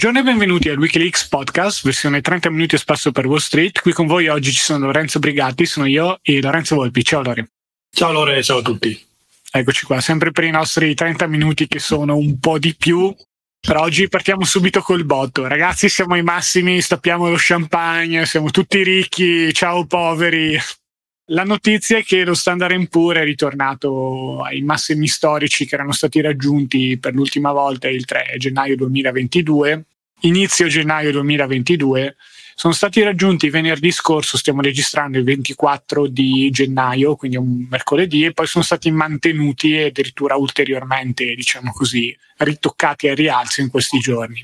Buongiorno e benvenuti al Wikileaks Podcast, versione 30 minuti e spasso per Wall Street. Qui con voi oggi ci sono Lorenzo Brigatti, sono io e Lorenzo Volpi. Ciao Lore. Ciao Lore, ciao a tutti. Eccoci qua, sempre per i nostri 30 minuti che sono un po' di più. Per oggi partiamo subito col botto. Ragazzi, siamo ai massimi, stappiamo lo champagne, siamo tutti ricchi, ciao poveri. La notizia è che lo Standard Poor's è ritornato ai massimi storici che erano stati raggiunti per l'ultima volta il 3 gennaio 2022, inizio gennaio 2022. Sono stati raggiunti venerdì scorso, stiamo registrando il 24 di gennaio, quindi un mercoledì, e poi sono stati mantenuti e addirittura ulteriormente, diciamo così, ritoccati a rialzo in questi giorni.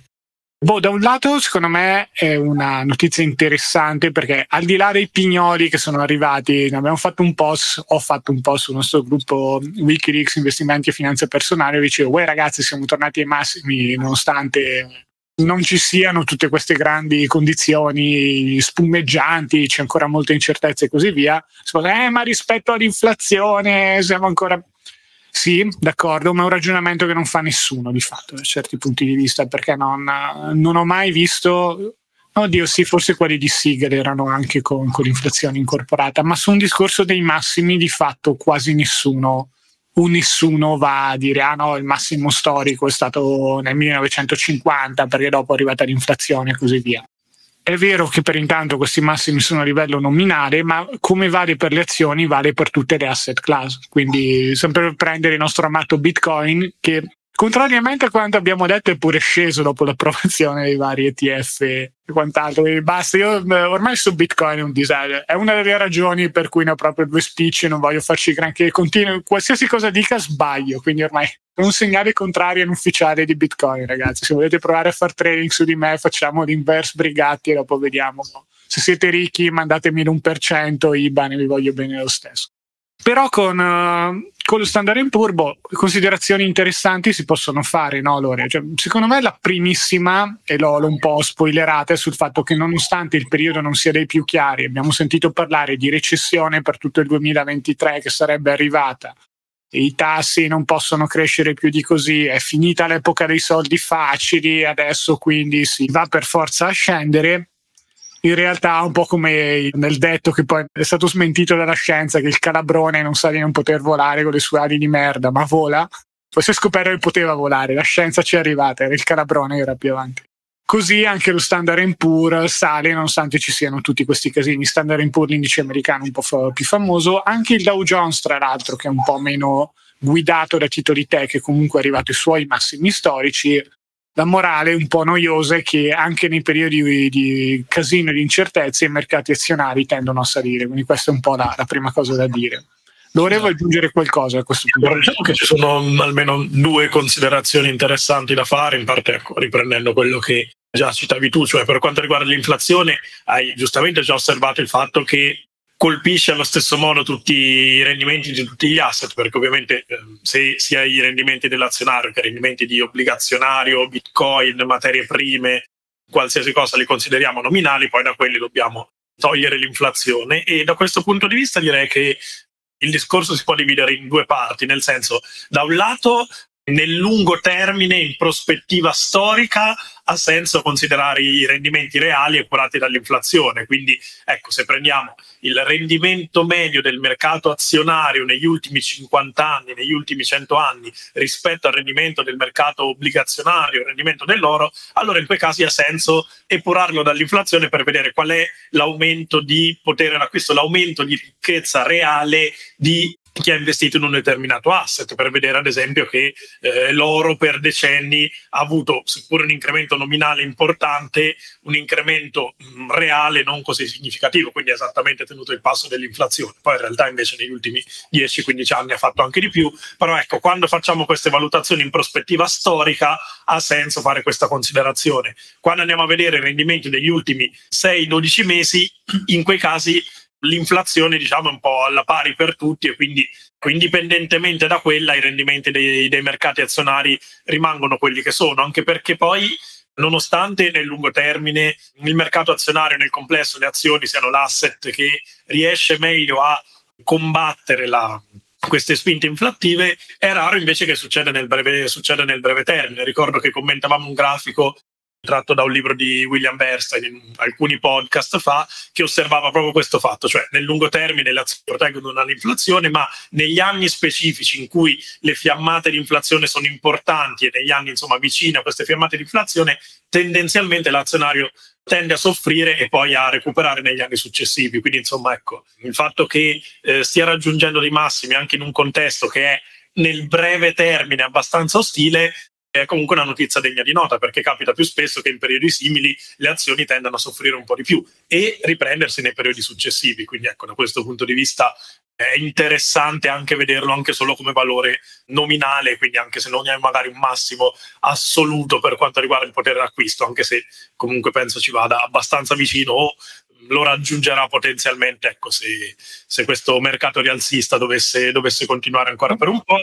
Boh, da un lato, secondo me è una notizia interessante perché al di là dei pignoli che sono arrivati, abbiamo fatto un post, ho fatto un post sul nostro gruppo Wikileaks Investimenti e Finanza Personale, dicevo, voi ragazzi siamo tornati ai massimi nonostante non ci siano tutte queste grandi condizioni spumeggianti, c'è ancora molta incertezza e così via. Eh, ma rispetto all'inflazione siamo ancora sì, d'accordo, ma è un ragionamento che non fa nessuno di fatto da certi punti di vista, perché non, non ho mai visto Oddio, sì, forse quelli di Siegel erano anche con, con, l'inflazione incorporata, ma su un discorso dei massimi di fatto quasi nessuno, o nessuno va a dire ah no, il massimo storico è stato nel 1950 perché dopo è arrivata l'inflazione e così via. È vero che per intanto questi massimi sono a livello nominale, ma come vale per le azioni, vale per tutte le asset class. Quindi, sempre per prendere il nostro amato Bitcoin, che contrariamente a quanto abbiamo detto è pure sceso dopo l'approvazione dei vari ETF e quant'altro. Quindi basta, io ormai su Bitcoin è un disagio. È una delle ragioni per cui ne ho proprio due spicci, non voglio farci granché. Continuo, qualsiasi cosa dica sbaglio, quindi ormai un segnale contrario ufficiale di Bitcoin, ragazzi. Se volete provare a fare trading su di me, facciamo l'inverse brigatti e dopo vediamo. Se siete ricchi, mandatemi l'1% IBAN e vi voglio bene lo stesso. Però con, uh, con lo Standard Poor's, considerazioni interessanti si possono fare, no, Lore? Cioè, secondo me la primissima, e l'ho, l'ho un po' spoilerata, è sul fatto che nonostante il periodo non sia dei più chiari, abbiamo sentito parlare di recessione per tutto il 2023 che sarebbe arrivata, i tassi non possono crescere più di così, è finita l'epoca dei soldi facili, adesso quindi si va per forza a scendere. In realtà, un po' come nel detto che poi è stato smentito dalla scienza che il calabrone non sa di non poter volare con le sue ali di merda, ma vola. Poi si è scoperto che poteva volare, la scienza ci è arrivata, era il calabrone era più avanti. Così anche lo Standard Poor's sale nonostante ci siano tutti questi casini. Standard Poor's, l'indice americano un po' fa- più famoso, anche il Dow Jones tra l'altro che è un po' meno guidato da titoli tech che comunque è arrivato ai suoi massimi storici. La morale un po' noiosa è che anche nei periodi di casino e di incertezze i mercati azionari tendono a salire, quindi questa è un po' la, la prima cosa da dire. Dovevo aggiungere qualcosa a questo punto. Diciamo che ci sono almeno due considerazioni interessanti da fare, in parte ecco, riprendendo quello che già citavi tu, cioè per quanto riguarda l'inflazione, hai giustamente già osservato il fatto che colpisce allo stesso modo tutti i rendimenti di tutti gli asset, perché ovviamente eh, se sia i rendimenti dell'azionario che i rendimenti di obbligazionario, bitcoin, materie prime, qualsiasi cosa li consideriamo nominali, poi da quelli dobbiamo togliere l'inflazione. E da questo punto di vista direi che il discorso si può dividere in due parti, nel senso, da un lato nel lungo termine, in prospettiva storica, ha senso considerare i rendimenti reali e curati dall'inflazione. Quindi, ecco, se prendiamo il rendimento medio del mercato azionario negli ultimi 50 anni, negli ultimi 100 anni, rispetto al rendimento del mercato obbligazionario, il rendimento dell'oro, allora in quei casi ha senso epurarlo dall'inflazione per vedere qual è l'aumento di potere d'acquisto, l'aumento di ricchezza reale di chi ha investito in un determinato asset, per vedere ad esempio che eh, l'oro per decenni ha avuto, seppur un incremento nominale importante, un incremento mh, mm, reale non così significativo, quindi ha esattamente tenuto il passo dell'inflazione. Poi in realtà invece negli ultimi 10-15 anni ha fatto anche di più, però ecco, quando facciamo queste valutazioni in prospettiva storica ha senso fare questa considerazione. Quando andiamo a vedere i rendimenti degli ultimi 6-12 mesi, in quei casi l'inflazione diciamo è un po' alla pari per tutti e quindi indipendentemente da quella i rendimenti dei, dei mercati azionari rimangono quelli che sono, anche perché poi nonostante nel lungo termine il mercato azionario nel complesso le azioni siano l'asset che riesce meglio a combattere la, queste spinte inflattive, è raro invece che succeda nel, breve, succeda nel breve termine. Ricordo che commentavamo un grafico tratto da un libro di William Bernstein in alcuni podcast fa, che osservava proprio questo fatto, cioè nel lungo termine le azioni proteggono dall'inflazione, ma negli anni specifici in cui le fiammate di inflazione sono importanti e negli anni insomma vicini a queste fiammate di inflazione, tendenzialmente l'azionario tende a soffrire e poi a recuperare negli anni successivi. Quindi insomma ecco, il fatto che eh, stia raggiungendo dei massimi anche in un contesto che è nel breve termine abbastanza ostile è comunque una notizia degna di nota perché capita più spesso che in periodi simili le azioni tendano a soffrire un po' di più e riprendersi nei periodi successivi. Quindi ecco, da questo punto di vista è interessante anche vederlo anche solo come valore nominale, quindi anche se non è magari un massimo assoluto per quanto riguarda il potere d'acquisto, anche se comunque penso ci vada abbastanza vicino o lo raggiungerà potenzialmente ecco, se, se questo mercato rialzista dovesse, dovesse continuare ancora per un po'.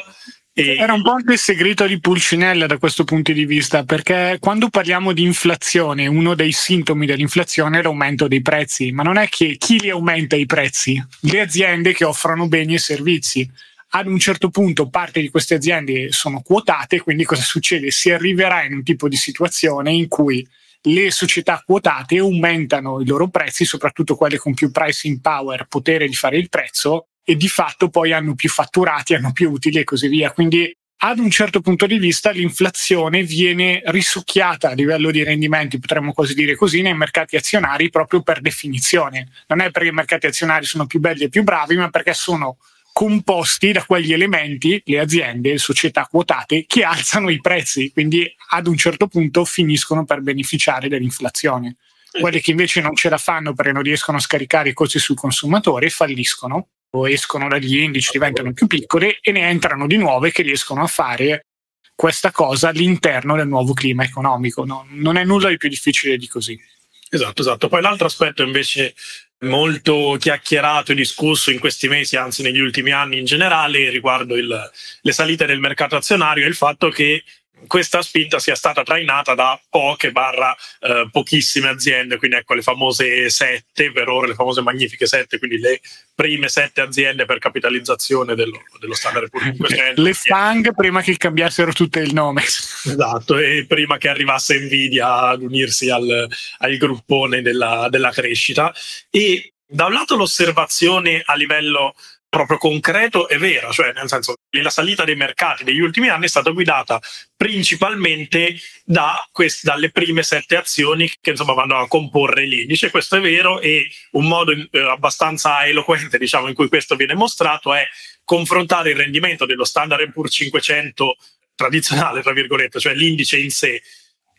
E... Era un po' anche il segreto di Pulcinella da questo punto di vista, perché quando parliamo di inflazione, uno dei sintomi dell'inflazione è l'aumento dei prezzi, ma non è che chi li aumenta i prezzi? Le aziende che offrono beni e servizi. Ad un certo punto parte di queste aziende sono quotate, quindi cosa succede? Si arriverà in un tipo di situazione in cui le società quotate aumentano i loro prezzi, soprattutto quelle con più pricing power, potere di fare il prezzo, e di fatto poi hanno più fatturati, hanno più utili e così via. Quindi ad un certo punto di vista l'inflazione viene risucchiata a livello di rendimenti, potremmo così dire così, nei mercati azionari proprio per definizione. Non è perché i mercati azionari sono più belli e più bravi, ma perché sono composti da quegli elementi, le aziende, le società quotate, che alzano i prezzi, quindi ad un certo punto finiscono per beneficiare dell'inflazione. Quelle che invece non ce la fanno perché non riescono a scaricare i costi sul consumatore falliscono escono dagli indici, diventano più piccole e ne entrano di nuove che riescono a fare questa cosa all'interno del nuovo clima economico. No, non è nulla di più difficile di così. Esatto, esatto. Poi l'altro aspetto invece molto chiacchierato e discusso in questi mesi, anzi negli ultimi anni in generale, riguardo il, le salite del mercato azionario è il fatto che questa spinta sia stata trainata da poche barra eh, pochissime aziende, quindi ecco le famose sette per ora, le famose magnifiche sette, quindi le prime sette aziende per capitalizzazione dello, dello standard Poor's 500. Le FANG prima che cambiassero tutte il nome. Esatto, e prima che arrivasse Nvidia ad unirsi al, al gruppone della, della crescita. E da un lato l'osservazione a livello proprio concreto e vera, cioè nel senso la salita dei mercati degli ultimi anni è stata guidata principalmente da quest- dalle prime sette azioni che insomma vanno a comporre l'indice. Questo è vero e un modo eh, abbastanza eloquente diciamo, in cui questo viene mostrato è confrontare il rendimento dello Standard Poor's 500 tradizionale, tra virgolette, cioè l'indice in sé,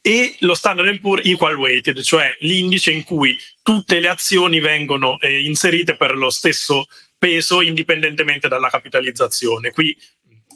e lo Standard Poor's Equal Weighted, cioè l'indice in cui tutte le azioni vengono eh, inserite per lo stesso peso indipendentemente dalla capitalizzazione. Qui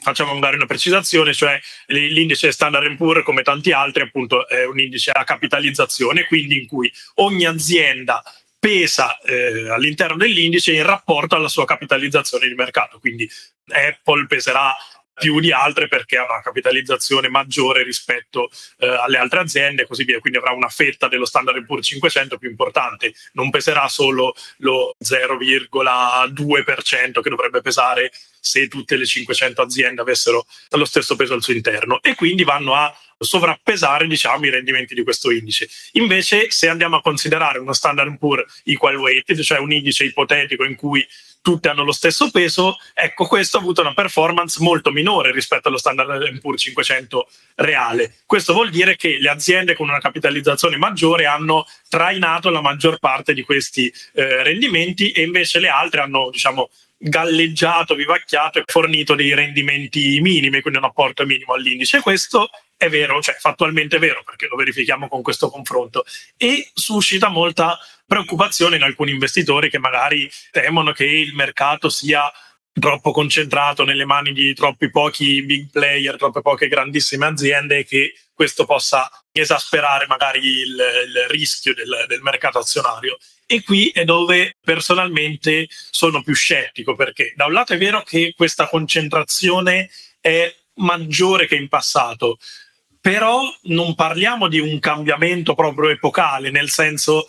facciamo magari una precisazione, cioè l'indice Standard Poor's come tanti altri appunto è un indice a capitalizzazione, quindi in cui ogni azienda pesa eh, all'interno dell'indice in rapporto alla sua capitalizzazione di mercato. Quindi Apple peserà più di altre perché ha una capitalizzazione maggiore rispetto eh, alle altre aziende e così via, quindi avrà una fetta dello standard Poor's 500 più importante, non peserà solo lo 0,2% che dovrebbe pesare se tutte le 500 aziende avessero lo stesso peso al suo interno. E quindi vanno a sovrappesare diciamo, i rendimenti di questo indice. Invece se andiamo a considerare uno standard Poor's equal weighted, cioè un indice ipotetico in cui tutte hanno lo stesso peso, ecco questo ha avuto una performance molto minore rispetto allo Standard Poor's 500 reale. Questo vuol dire che le aziende con una capitalizzazione maggiore hanno trainato la maggior parte di questi eh, rendimenti e invece le altre hanno diciamo galleggiato, vivacchiato e fornito dei rendimenti minimi, quindi un apporto minimo all'indice. Questo è vero, cioè fattualmente vero, perché lo verifichiamo con questo confronto e suscita molta preoccupazione in alcuni investitori che magari temono che il mercato sia troppo concentrato nelle mani di troppi pochi big player, troppe poche grandissime aziende e che questo possa esasperare magari il, il rischio del, del, mercato azionario. E qui è dove personalmente sono più scettico, perché da un lato è vero che questa concentrazione è maggiore che in passato, però non parliamo di un cambiamento proprio epocale, nel senso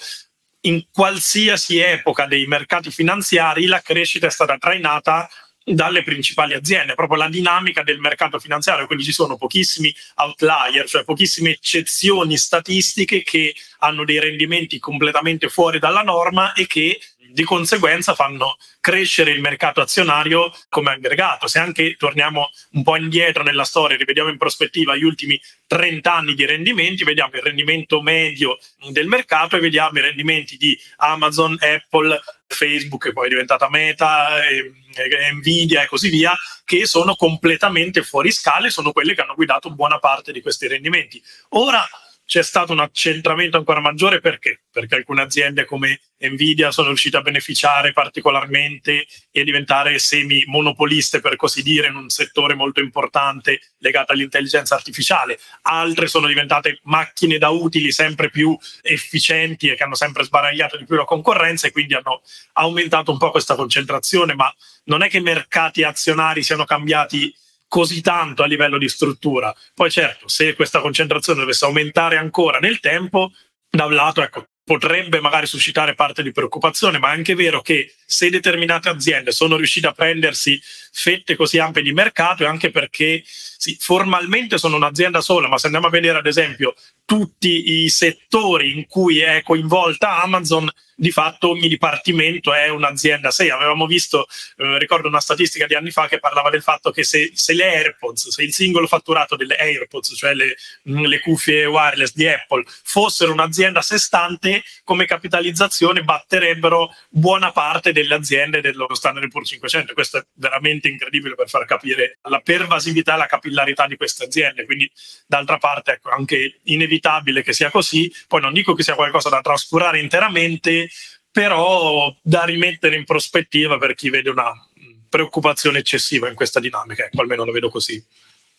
in qualsiasi epoca dei mercati finanziari la crescita è stata trainata dalle principali aziende, proprio la dinamica del mercato finanziario, quindi ci sono pochissimi outlier, cioè pochissime eccezioni statistiche che hanno dei rendimenti completamente fuori dalla norma e che di conseguenza fanno crescere il mercato azionario come aggregato. Se anche torniamo un po' indietro nella storia, rivediamo in prospettiva gli ultimi 30 anni di rendimenti, vediamo il rendimento medio del mercato e vediamo i rendimenti di Amazon, Apple, Facebook, che poi è diventata Meta, e, e Nvidia e così via, che sono completamente fuori scale, sono quelle che hanno guidato buona parte di questi rendimenti. Ora c'è stato un accentramento ancora maggiore perché? Perché alcune aziende come Nvidia sono riuscite a beneficiare particolarmente e diventare semi-monopoliste, per così dire, in un settore molto importante legato all'intelligenza artificiale. Altre sono diventate macchine da utili sempre più efficienti e che hanno sempre sbaragliato di più la concorrenza e quindi hanno aumentato un po' questa concentrazione, ma non è che i mercati azionari siano cambiati così tanto a livello di struttura. Poi certo, se questa concentrazione dovesse aumentare ancora nel tempo, da un lato ecco, potrebbe magari suscitare parte di preoccupazione, ma è anche vero che se determinate aziende sono riuscite a prendersi fette così ampie di mercato è anche perché sì, formalmente sono un'azienda sola, ma se andiamo a vedere ad esempio tutti i settori in cui è coinvolta Amazon, di fatto ogni dipartimento è un'azienda a sé. Avevamo visto, eh, ricordo una statistica di anni fa che parlava del fatto che se, se le AirPods, se il singolo fatturato delle AirPods, cioè le, mm, le, cuffie wireless di Apple, fossero un'azienda a sé stante, come capitalizzazione batterebbero buona parte delle aziende del loro Standard Poor's 500. Questo è veramente incredibile per far capire la pervasività e la capillarità di queste aziende. Quindi, d'altra parte, ecco, anche inevitabile che sia così. Poi non dico che sia qualcosa da trascurare interamente, però da rimettere in prospettiva per chi vede una preoccupazione eccessiva in questa dinamica, ecco, almeno lo vedo così.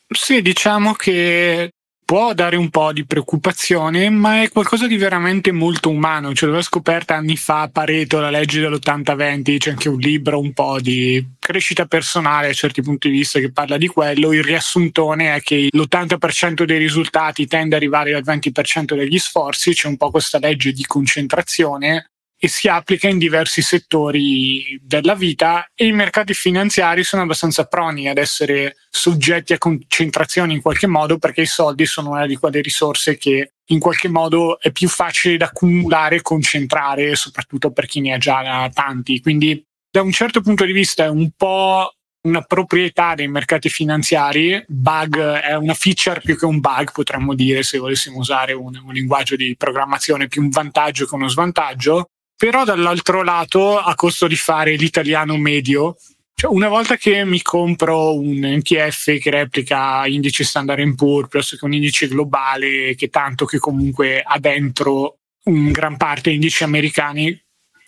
Sì, diciamo che può dare un po' di preoccupazione, ma è qualcosa di veramente molto umano. Cioè, l'ho scoperta anni fa Pareto, la legge dell'80-20, c'è anche un libro un po' di crescita personale a certi punti di vista che parla di quello. Il riassuntone è che l'80% dei risultati tende ad arrivare al 20% degli sforzi, c'è un po' questa legge di concentrazione e si applica in diversi settori della vita e i mercati finanziari sono abbastanza proni ad essere soggetti a concentrazioni in qualche modo perché i soldi sono una di quelle risorse che in qualche modo è più facile da accumulare e concentrare, soprattutto per chi ne ha già tanti. Quindi da un certo punto di vista è un po' una proprietà dei mercati finanziari, bug è una feature più che un bug, potremmo dire, se volessimo usare un, un linguaggio di programmazione più un vantaggio che uno svantaggio, però dall'altro lato a costo di fare l'italiano medio cioè, una volta che mi compro un ETF che replica indice Standard Poor's piuttosto che un indice globale che tanto che comunque ha dentro un gran parte indici americani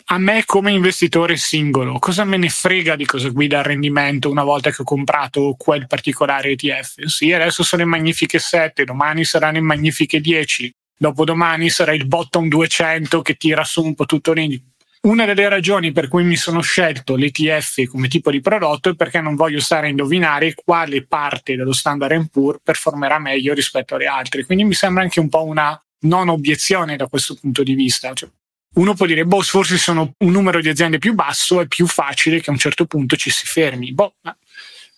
a me come investitore singolo cosa me ne frega di cosa guida il rendimento una volta che ho comprato quel particolare ETF sì adesso sono in magnifiche 7 domani saranno in magnifiche 10 dopodomani sarà il bottom 200 che tira su un po' tutto l'indie. Una delle ragioni per cui mi sono scelto l'ETF come tipo di prodotto è perché non voglio stare a indovinare quale parte dello Standard Poor's performerà meglio rispetto alle altre. Quindi mi sembra anche un po' una non obiezione da questo punto di vista. Cioè, uno può dire, boh, forse sono un numero di aziende più basso, è più facile che a un certo punto ci si fermi. Boh,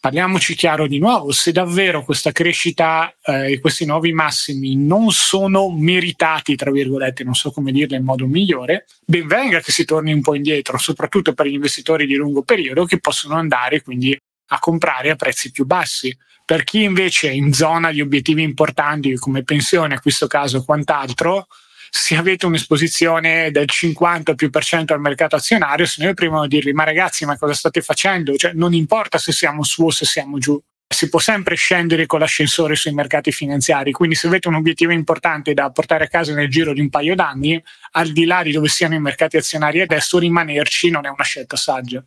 parliamoci chiaro di nuovo, se davvero questa crescita eh, e questi nuovi massimi non sono meritati, tra virgolette, non so come dirlo in modo migliore, ben venga che si torni un po' indietro, soprattutto per gli investitori di lungo periodo che possono andare quindi a comprare a prezzi più bassi. Per chi invece è in zona di obiettivi importanti come pensione, a questo caso quant'altro, se avete un'esposizione del 50 più per cento al mercato azionario, se noi prima di dirvi ma ragazzi ma cosa state facendo? Cioè, non importa se siamo su o se siamo giù, si può sempre scendere con l'ascensore sui mercati finanziari, quindi se avete un obiettivo importante da portare a casa nel giro di un paio d'anni, al di là di dove siano i mercati azionari adesso, rimanerci non è una scelta saggia.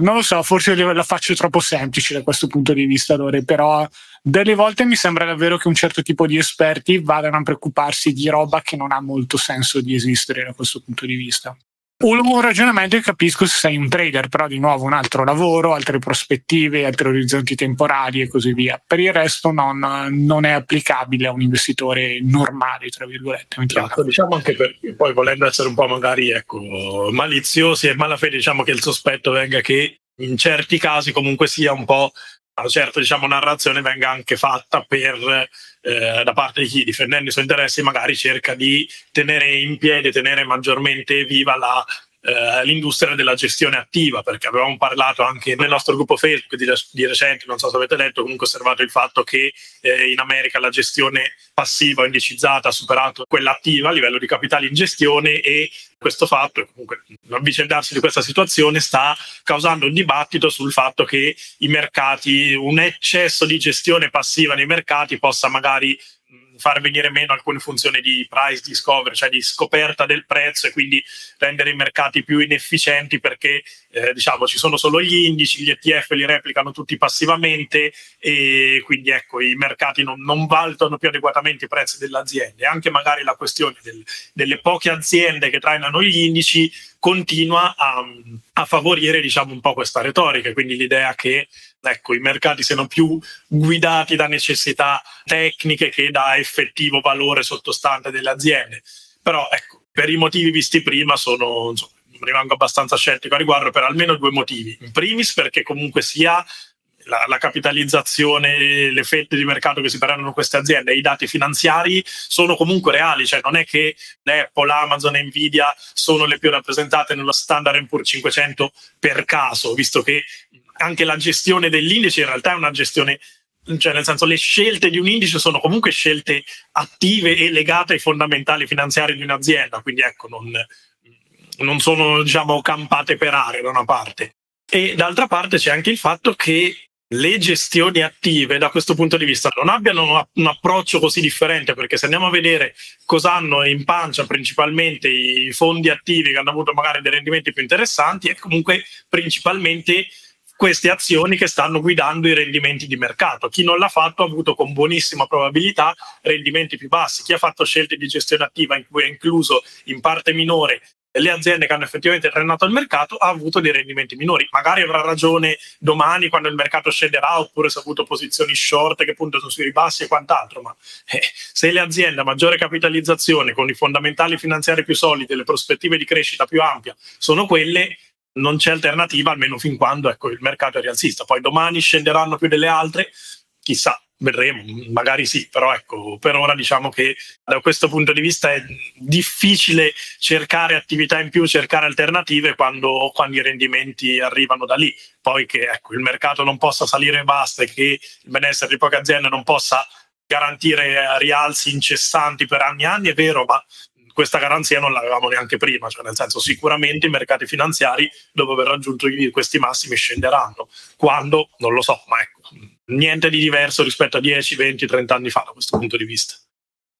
Non lo so, forse la faccio troppo semplice da questo punto di vista, Dore, però delle volte mi sembra davvero che un certo tipo di esperti vadano a preoccuparsi di roba che non ha molto senso di esistere da questo punto di vista. Un ragionamento che capisco se sei un trader, però di nuovo un altro lavoro, altre prospettive, altri orizzonti temporali e così via. Per il resto non, non è applicabile a un investitore normale, tra virgolette. Esatto, diciamo anche perché poi volendo essere un po' magari ecco, maliziosi e malafede, diciamo che il sospetto venga che in certi casi comunque sia un po' una certa diciamo, narrazione venga anche fatta per, eh, da parte di chi difendendo i suoi interessi magari cerca di tenere in piedi, tenere maggiormente viva la eh, l'industria della gestione attiva, perché avevamo parlato anche nel nostro gruppo Facebook di, di recente, non so se avete letto, comunque osservato il fatto che eh, in America la gestione passiva indicizzata ha superato quella attiva a livello di capitali in gestione e questo fatto, comunque l'avvicendarsi di questa situazione sta causando un dibattito sul fatto che i mercati, un eccesso di gestione passiva nei mercati possa magari far venire meno alcune funzioni di price discovery, cioè di scoperta del prezzo e quindi rendere i mercati più inefficienti perché eh, diciamo ci sono solo gli indici, gli ETF li replicano tutti passivamente e quindi ecco i mercati non, non valutano più adeguatamente i prezzi delle aziende. Anche magari la questione del, delle poche aziende che trainano gli indici continua a, a favorire diciamo un po' questa retorica, quindi l'idea che ecco, i mercati siano più guidati da necessità tecniche che da effettivo valore sottostante delle aziende. Però ecco, per i motivi visti prima sono, insomma, rimango abbastanza scettico a riguardo per almeno due motivi. In primis perché comunque sia la, la, capitalizzazione, le fette di mercato che si prendono queste aziende, i dati finanziari sono comunque reali, cioè non è che Apple, Amazon e Nvidia sono le più rappresentate nello standard Poor's 500 per caso, visto che anche la gestione dell'indice in realtà è una gestione cioè nel senso le scelte di un indice sono comunque scelte attive e legate ai fondamentali finanziari di un'azienda, quindi ecco non, non sono diciamo campate per aria da una parte. E d'altra parte c'è anche il fatto che le gestioni attive da questo punto di vista non abbiano un approccio così differente perché se andiamo a vedere cosa hanno in pancia principalmente i fondi attivi che hanno avuto magari dei rendimenti più interessanti è comunque principalmente queste azioni che stanno guidando i rendimenti di mercato. Chi non l'ha fatto ha avuto con buonissima probabilità rendimenti più bassi. Chi ha fatto scelte di gestione attiva in cui è incluso in parte minore le aziende che hanno effettivamente trainato il mercato ha avuto dei rendimenti minori. Magari avrà ragione domani quando il mercato scenderà oppure se ha avuto posizioni short che puntano sui ribassi e quant'altro, ma eh, se le aziende a maggiore capitalizzazione con i fondamentali finanziari più solidi e le prospettive di crescita più ampia sono quelle, non c'è alternativa almeno fin quando ecco, il mercato è rialzista. Poi domani scenderanno più delle altre, chissà, vedremo, magari sì, però ecco, per ora diciamo che da questo punto di vista è difficile cercare attività in più, cercare alternative quando, quando i rendimenti arrivano da lì. Poi che ecco, il mercato non possa salire e basta e che il benessere di poche aziende non possa garantire rialzi incessanti per anni e anni, è vero, ma questa garanzia non l'avevamo neanche prima, cioè nel senso sicuramente i mercati finanziari dopo aver raggiunto questi massimi scenderanno, quando non lo so, ma ecco, niente di diverso rispetto a 10, 20, 30 anni fa da questo punto di vista.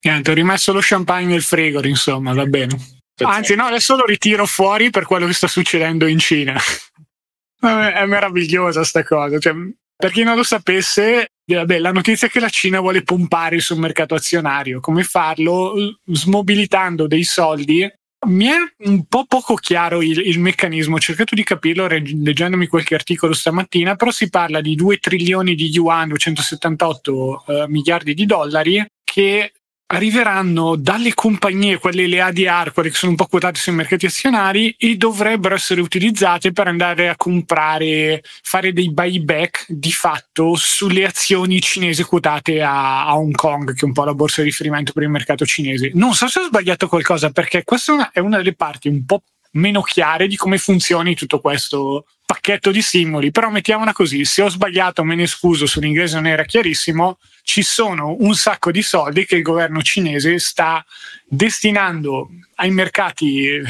Niente, ho rimesso lo champagne nel frigo, insomma, va bene. Anzi, no, adesso lo ritiro fuori per quello che sta succedendo in Cina. è meravigliosa sta cosa. Cioè, per chi non lo sapesse, vabbè, la notizia è che la Cina vuole pompare sul mercato azionario. Come farlo? Smobilitando dei soldi. Mi è un po' poco chiaro il, il meccanismo, ho cercato di capirlo leggendomi qualche articolo stamattina, però si parla di 2 trilioni di yuan, 278 uh, miliardi di dollari, che arriveranno dalle compagnie, quelle le ADR, quelle che sono un po' quotate sui mercati azionari e dovrebbero essere utilizzate per andare a comprare, fare dei buyback di fatto sulle azioni cinesi quotate a, a Hong Kong, che è un po' la borsa di riferimento per il mercato cinese. Non so se ho sbagliato qualcosa perché questa è una delle parti un po' meno chiare di come funzioni tutto questo pacchetto di stimoli, però mettiamola così, se ho sbagliato me ne scuso, sull'inglese non era chiarissimo, ci sono un sacco di soldi che il governo cinese sta destinando ai mercati eh,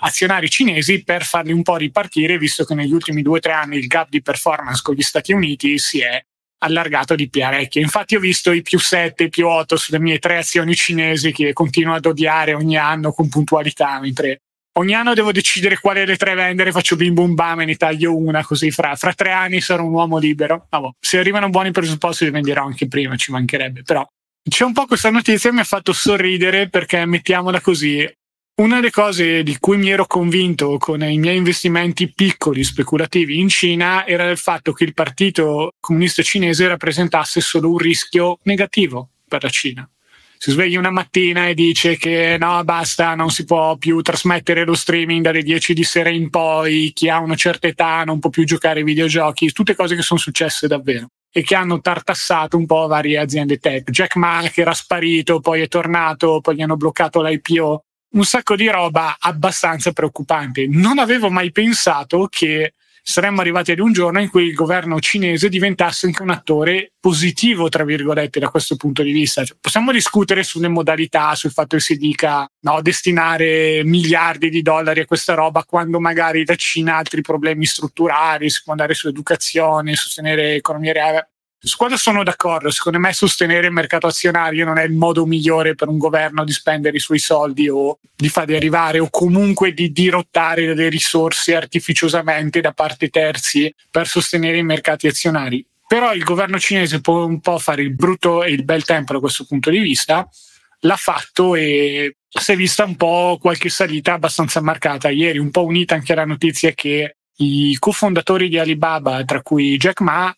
azionari cinesi per farli un po' ripartire, visto che negli ultimi due o tre anni il gap di performance con gli Stati Uniti si è allargato di parecchio. Infatti ho visto i più 7, i più 8 sulle mie tre azioni cinesi che continuo ad odiare ogni anno con puntualità, mentre ogni anno devo decidere quale delle tre vendere, faccio bim bum bam e ne taglio una, così fra, fra tre anni sarò un uomo libero. Ah, boh, se arrivano buoni presupposti li venderò anche prima, ci mancherebbe, però c'è un po' questa notizia che mi ha fatto sorridere perché mettiamola così. Una delle cose di cui mi ero convinto con i miei investimenti piccoli speculativi in Cina era il fatto che il Partito Comunista Cinese rappresentasse solo un rischio negativo per la Cina si sveglia una mattina e dice che no, basta, non si può più trasmettere lo streaming dalle 10 di sera in poi, chi ha una certa età non può più giocare ai videogiochi, tutte cose che sono successe davvero e che hanno tartassato un po' varie aziende tech. Jack Ma che era sparito, poi è tornato, poi gli hanno bloccato l'IPO, un sacco di roba abbastanza preoccupante. Non avevo mai pensato che saremmo arrivati ad un giorno in cui il governo cinese diventasse anche un attore positivo, tra virgolette, da questo punto di vista. Cioè, possiamo discutere sulle modalità, sul fatto che si dica no, destinare miliardi di dollari a questa roba quando magari la Cina ha altri problemi strutturali, si può andare sull'educazione, sostenere economia reale. Su quello sono d'accordo, secondo me sostenere il mercato azionario non è il modo migliore per un governo di spendere i suoi soldi o di farli arrivare o comunque di dirottare delle risorse artificiosamente da parte terzi per sostenere i mercati azionari. Però il governo cinese può un po' fare il brutto e il bel tempo da questo punto di vista, l'ha fatto e si è vista un po' qualche salita abbastanza marcata. Ieri un po' unita anche alla notizia che i cofondatori di Alibaba, tra cui Jack Ma,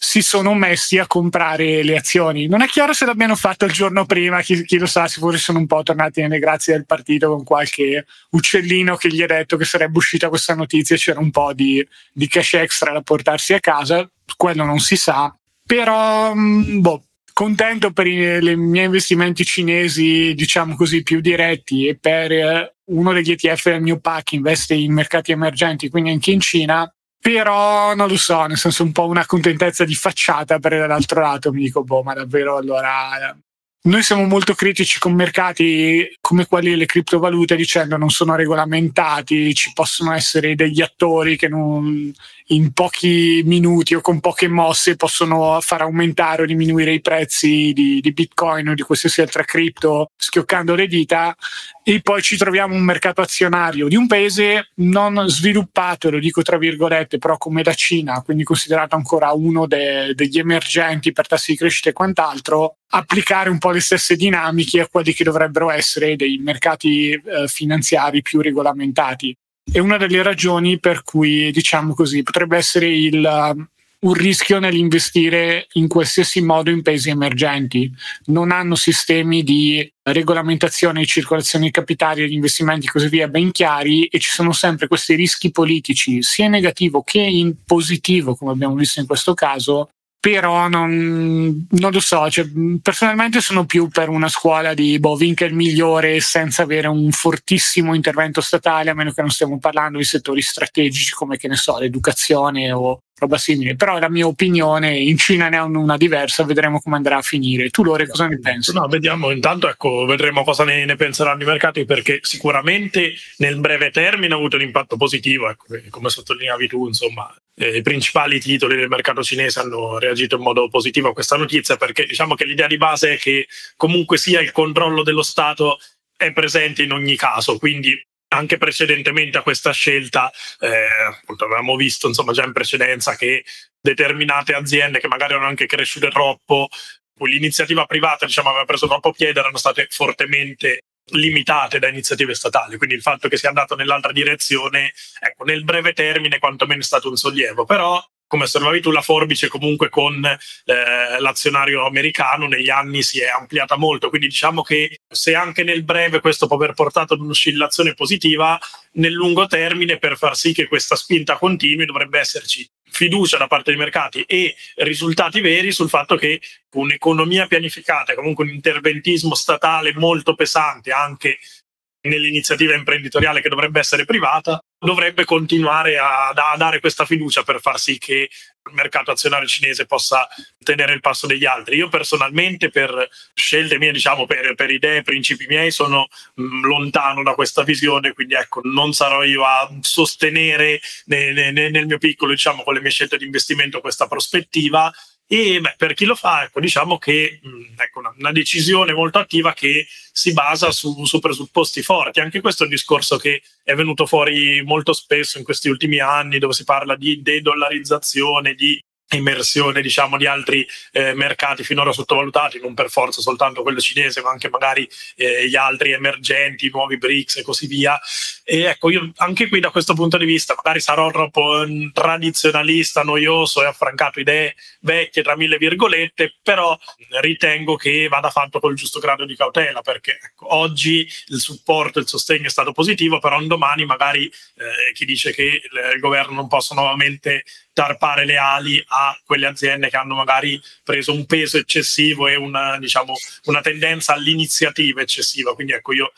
si sono messi a comprare le azioni. Non è chiaro se l'abbiano fatto il giorno prima, chi, chi lo sa, forse sono un po' tornati nelle grazie del partito con qualche uccellino che gli ha detto che sarebbe uscita questa notizia e c'era un po' di, di cash extra da portarsi a casa, quello non si sa, però mm, boh, contento per i, i miei investimenti cinesi, diciamo così, più diretti e per eh, uno degli ETF del mio pack investe in mercati emergenti, quindi anche in Cina però non lo so, nel senso un po' una contentezza di facciata, per l'altro lato mi dico, boh, ma davvero allora noi siamo molto critici con mercati come quelli delle criptovalute dicendo non sono regolamentati, ci possono essere degli attori che non, in pochi minuti o con poche mosse possono far aumentare o diminuire i prezzi di, di Bitcoin o di qualsiasi altra cripto schioccando le dita. E poi ci troviamo un mercato azionario di un paese non sviluppato, lo dico tra virgolette, però come la Cina, quindi considerato ancora uno de, degli emergenti per tassi di crescita e quant'altro, applicare un po' le stesse dinamiche a quelli che dovrebbero essere dei mercati eh, finanziari più regolamentati. È una delle ragioni per cui, diciamo così, potrebbe essere il, un rischio nell'investire in qualsiasi modo in paesi emergenti. Non hanno sistemi di regolamentazione di circolazione di capitali, di investimenti e così via ben chiari e ci sono sempre questi rischi politici, sia negativo che in positivo, come abbiamo visto in questo caso, però non, non, lo so, cioè, personalmente sono più per una scuola di boh, vinca il migliore senza avere un fortissimo intervento statale, a meno che non stiamo parlando di settori strategici come che ne so, l'educazione o roba simile. Però la mia opinione, in Cina ne hanno una diversa, vedremo come andrà a finire. Tu Lore cosa ne pensi? No, vediamo, intanto ecco, vedremo cosa ne, ne penseranno i mercati perché sicuramente nel breve termine ha avuto un impatto positivo, ecco, come sottolineavi tu, insomma, eh, i principali titoli del mercato cinese hanno reagito in modo positivo a questa notizia perché diciamo che l'idea di base è che comunque sia il controllo dello Stato è presente in ogni caso, quindi anche precedentemente a questa scelta, eh, appunto avevamo visto insomma, già in precedenza che determinate aziende che magari erano anche cresciute troppo, l'iniziativa privata diciamo, aveva preso troppo piede, erano state fortemente limitate da iniziative statali, quindi il fatto che sia andato nell'altra direzione, ecco, nel breve termine quantomeno è stato un sollievo, però come osservavi tu, la forbice comunque con eh, l'azionario americano negli anni si è ampliata molto, quindi diciamo che se anche nel breve questo può aver portato ad un'oscillazione positiva, nel lungo termine per far sì che questa spinta continui dovrebbe esserci fiducia da parte dei mercati e risultati veri sul fatto che un'economia pianificata, comunque un interventismo statale molto pesante anche nell'iniziativa imprenditoriale che dovrebbe essere privata, dovrebbe continuare a, a, dare questa fiducia per far sì che il mercato azionario cinese possa tenere il passo degli altri. Io personalmente, per scelte mie, diciamo, per, per idee, principi miei, sono mh, mm, lontano da questa visione, quindi ecco, non sarò io a sostenere ne, ne, ne, nel mio piccolo, diciamo, con le mie scelte di investimento questa prospettiva e beh, per chi lo fa, ecco, diciamo che mh, ecco, una, una, decisione molto attiva che si basa su, su, presupposti forti. Anche questo è un discorso che è venuto fuori molto spesso in questi ultimi anni, dove si parla di de-dollarizzazione, di immersione diciamo di altri eh, mercati finora sottovalutati non per forza soltanto quello cinese ma anche magari eh, gli altri emergenti nuovi BRICS e così via. E ecco io anche qui da questo punto di vista magari sarò troppo um, tradizionalista noioso e affrancato idee vecchie tra mille virgolette però ritengo che vada fatto col giusto grado di cautela perché ecco, oggi il supporto il sostegno è stato positivo però un domani magari eh, chi dice che il governo non possa nuovamente tarpare le ali a quelle aziende che hanno magari preso un peso eccessivo e una, diciamo, una tendenza all'iniziativa eccessiva. Quindi ecco, io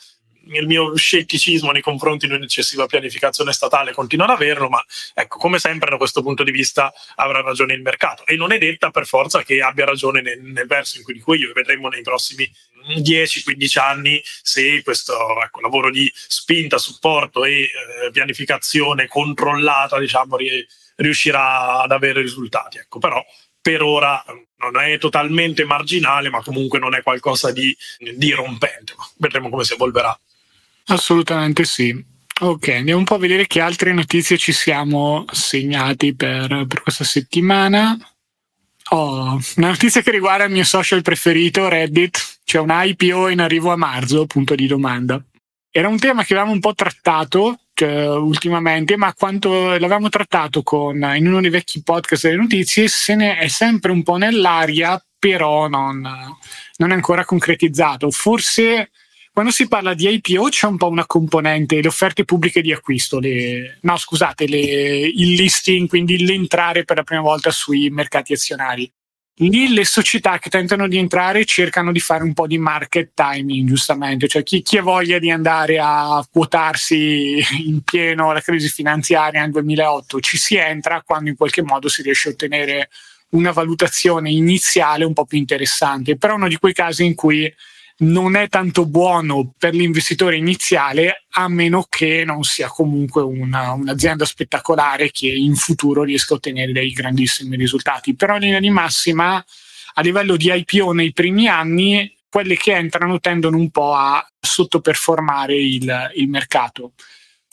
il mio scetticismo nei confronti di un'eccessiva pianificazione statale continua ad averlo, ma ecco, come sempre da questo punto di vista avrà ragione il mercato. E non è detta per forza che abbia ragione nel, nel verso in cui dico io, vedremo nei prossimi 10-15 anni se questo ecco, lavoro di spinta, supporto e eh, pianificazione controllata, diciamo, riuscirà ad avere risultati. Ecco, però per ora non è totalmente marginale, ma comunque non è qualcosa di, di. Vedremo come si evolverà. Assolutamente sì. Ok, andiamo un po' a vedere che altre notizie ci siamo segnati per, per questa settimana. Oh, una notizia che riguarda il mio social preferito, Reddit. C'è un IPO in arrivo a marzo, punto di domanda. Era un tema che avevamo un po' trattato cioè, ultimamente, ma quanto l'avevamo trattato con, in uno dei vecchi podcast delle notizie, se ne è sempre un po' nell'aria, però non, non è ancora concretizzato. Forse quando si parla di IPO c'è un po' una componente, le offerte pubbliche di acquisto, le, no scusate, le, il listing, quindi l'entrare per la prima volta sui mercati azionari. Lì le società che tentano di entrare cercano di fare un po' di market timing, giustamente, cioè chi, chi ha voglia di andare a quotarsi in pieno la crisi finanziaria nel 2008 ci si entra quando in qualche modo si riesce a ottenere una valutazione iniziale un po' più interessante, però uno di quei casi in cui non è tanto buono per l'investitore iniziale a meno che non sia comunque una, un'azienda spettacolare che in futuro riesca a ottenere dei grandissimi risultati. Però in linea di massima a livello di IPO nei primi anni quelle che entrano tendono un po' a sottoperformare il, il mercato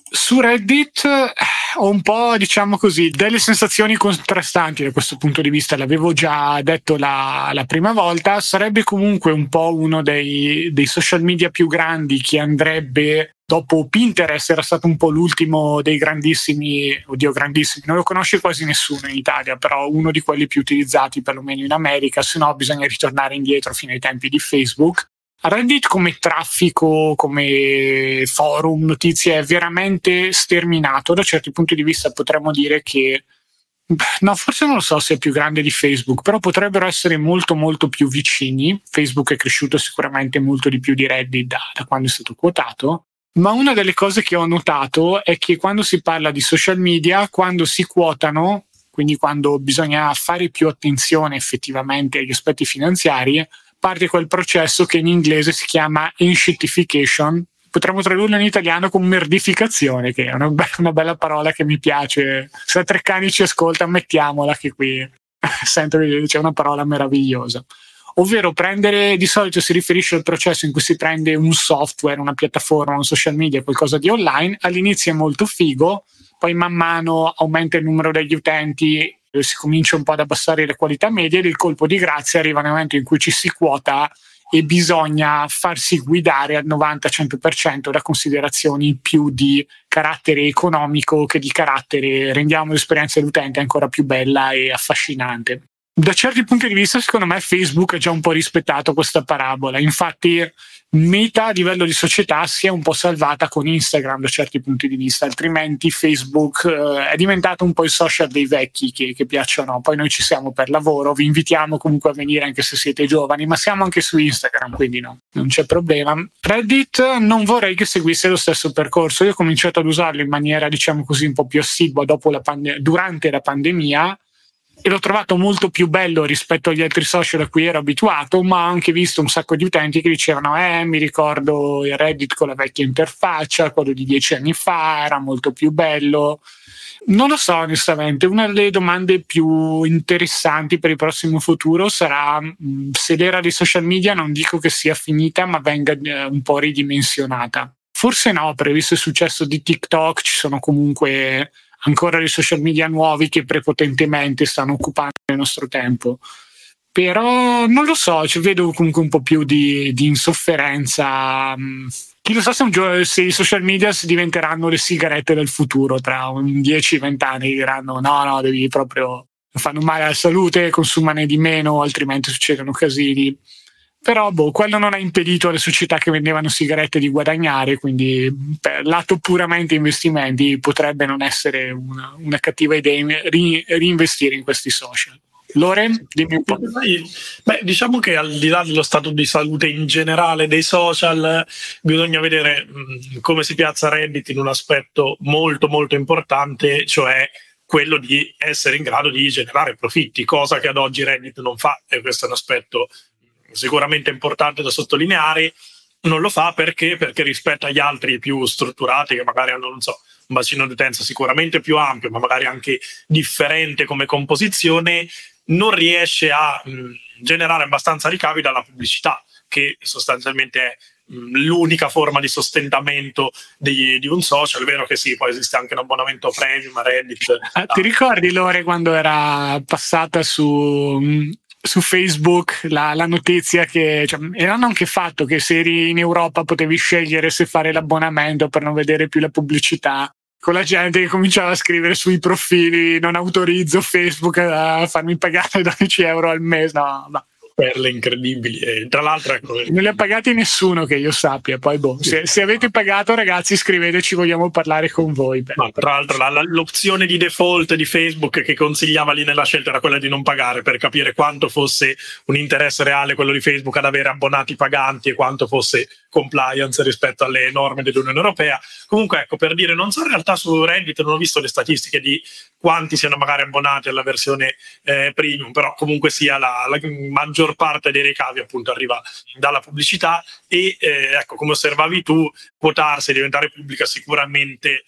su Reddit eh, ho un po', diciamo così, delle sensazioni contrastanti da questo punto di vista. L'avevo già detto la, la prima volta. Sarebbe comunque un po' uno dei, dei, social media più grandi che andrebbe dopo Pinterest. Era stato un po' l'ultimo dei grandissimi, oddio, grandissimi, non lo conosce quasi nessuno in Italia, però uno di quelli più utilizzati, perlomeno in America. Se no, bisogna ritornare indietro fino ai tempi di Facebook. Reddit come traffico, come forum, notizie è veramente sterminato. Da certi punti di vista potremmo dire che No, forse non lo so se è più grande di Facebook, però potrebbero essere molto molto più vicini. Facebook è cresciuto sicuramente molto di più di Reddit da, da, quando è stato quotato. Ma una delle cose che ho notato è che quando si parla di social media, quando si quotano, quindi quando bisogna fare più attenzione effettivamente agli aspetti finanziari, parte quel processo che in inglese si chiama enshittification. Potremmo tradurlo in italiano con merdificazione, che è una, be- una bella parola che mi piace. Se Treccani ci ascolta, mettiamola che qui sento che c'è una parola meravigliosa ovvero prendere, di solito si riferisce al processo in cui si prende un software, una piattaforma, un social media, qualcosa di online, all'inizio è molto figo, poi man mano aumenta il numero degli utenti si comincia un po' ad abbassare le qualità medie ed il colpo di grazia arriva nel momento in cui ci si quota e bisogna farsi guidare al 90-100% da considerazioni più di carattere economico che di carattere rendiamo l'esperienza dell'utente ancora più bella e affascinante. Da certi punti di vista, secondo me, Facebook ha già un po' rispettato questa parabola. Infatti, Meta a livello di società si è un po' salvata con Instagram da certi punti di vista, altrimenti Facebook eh, è diventato un po' il social dei vecchi che, che, piacciono. Poi noi ci siamo per lavoro, vi invitiamo comunque a venire anche se siete giovani, ma siamo anche su Instagram, quindi no, non c'è problema. Reddit non vorrei che seguisse lo stesso percorso. Io ho cominciato ad usarlo in maniera, diciamo così, un po' più assidua dopo la pande- durante la pandemia e l'ho trovato molto più bello rispetto agli altri social a cui ero abituato, ma ho anche visto un sacco di utenti che dicevano eh mi ricordo il Reddit con la vecchia interfaccia, quello di dieci anni fa, era molto più bello. Non lo so onestamente, una delle domande più interessanti per il prossimo futuro sarà mm, se l'era dei social media non dico che sia finita, ma venga eh, un po' ridimensionata. Forse no, previsto il successo di TikTok ci sono comunque ancora dei social media nuovi che prepotentemente stanno occupando il nostro tempo. Però non lo so, cioè, vedo comunque un po' più di, di insofferenza. Mm, chi lo sa se, un, se, i social media diventeranno le sigarette del futuro tra un 10-20 anni diranno no, no, devi proprio fanno male alla salute, consumane di meno, altrimenti succedono casini. Però boh, quello non ha impedito alle società che vendevano sigarette di guadagnare, quindi per lato puramente investimenti potrebbe non essere una, una cattiva idea ri, reinvestire in questi social. Lore, dimmi un po'. Beh, diciamo che al di là dello stato di salute in generale dei social, bisogna vedere come si piazza Reddit in un aspetto molto molto importante, cioè quello di essere in grado di generare profitti, cosa che ad oggi Reddit non fa e questo è un aspetto sicuramente importante da sottolineare. Non lo fa perché? Perché rispetto agli altri più strutturati che magari hanno, non so, un bacino di utenza sicuramente più ampio, ma magari anche differente come composizione, non riesce a mh, generare abbastanza ricavi dalla pubblicità, che sostanzialmente è l'unica forma di sostentamento di, di, un social. È vero che sì, poi esiste anche un abbonamento premium a Reddit. Ah, ti ricordi Lore quando era passata su, su Facebook la, la, notizia che cioè, hanno anche fatto che se eri in Europa potevi scegliere se fare l'abbonamento per non vedere più la pubblicità? Con la gente che cominciava a scrivere sui profili non autorizzo Facebook a farmi pagare 12 euro al mese. No, no perle incredibili. E tra l'altro, ecco, non li ha pagati nessuno che io sappia. Poi, boh, se, se, avete pagato, ragazzi, scriveteci, vogliamo parlare con voi. Ma tra l'altro, la, la, l'opzione di default di Facebook che consigliava lì nella scelta era quella di non pagare per capire quanto fosse un interesse reale quello di Facebook ad avere abbonati paganti e quanto fosse compliance rispetto alle norme dell'Unione Europea. Comunque, ecco, per dire, non so in realtà su Reddit, non ho visto le statistiche di quanti siano magari abbonati alla versione eh, premium, però comunque sia la, la, maggior parte dei ricavi appunto arriva dalla pubblicità e eh, ecco, come osservavi tu, quotarsi e diventare pubblica sicuramente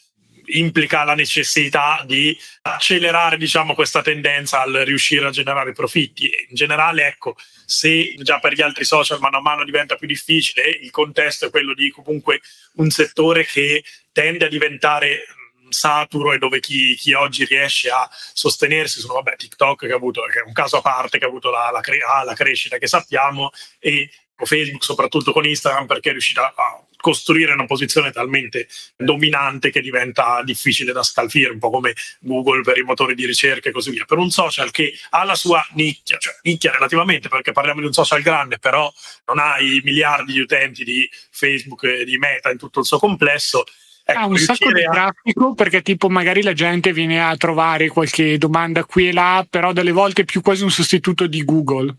implica la necessità di accelerare diciamo, questa tendenza al riuscire a generare profitti. In generale, ecco, se già per gli altri social mano a mano diventa più difficile, il contesto è quello di comunque un settore che tende a diventare saturo e dove chi, chi, oggi riesce a sostenersi sono vabbè, TikTok che, avuto, che è un caso a parte che ha avuto la, la, cre- la crescita che sappiamo e Facebook soprattutto con Instagram perché è riuscita a costruire una posizione talmente dominante che diventa difficile da scalfire, un po' come Google per i motori di ricerca e così via. Per un social che ha la sua nicchia, cioè nicchia relativamente perché parliamo di un social grande, però non ha i miliardi di utenti di Facebook e di Meta in tutto il suo complesso, Ecco, ha un sacco di traffico perché tipo magari la gente viene a trovare qualche domanda qui e là, però delle volte è più quasi un sostituto di Google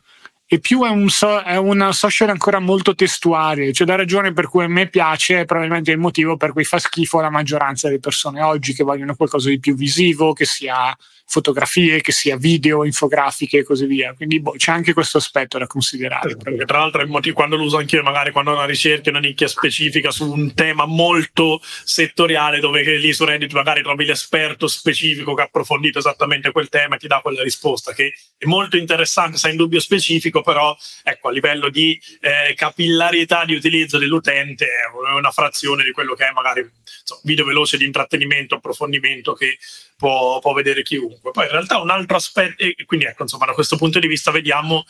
e più è, un so- è una social ancora molto testuale. Cioè, la ragione per cui a me piace è probabilmente il motivo per cui fa schifo la maggioranza delle persone oggi che vogliono qualcosa di più visivo, che sia fotografie, che sia video, infografiche e così via. Quindi boh, c'è anche questo aspetto da considerare. Perché, tra l'altro, motivo, quando lo uso anch'io, magari quando ho una ricerca, una nicchia specifica su un tema molto settoriale, dove lì su Reddit magari trovi l'esperto specifico che ha approfondito esattamente quel tema e ti dà quella risposta, che è molto interessante, se in dubbio specifico, però ecco, a livello di eh, capillarità di utilizzo dell'utente è una frazione di quello che è magari insomma, video veloce di intrattenimento, approfondimento che può, può vedere chiunque. Poi in realtà un altro aspetto, e quindi ecco, insomma, da questo punto di vista vediamo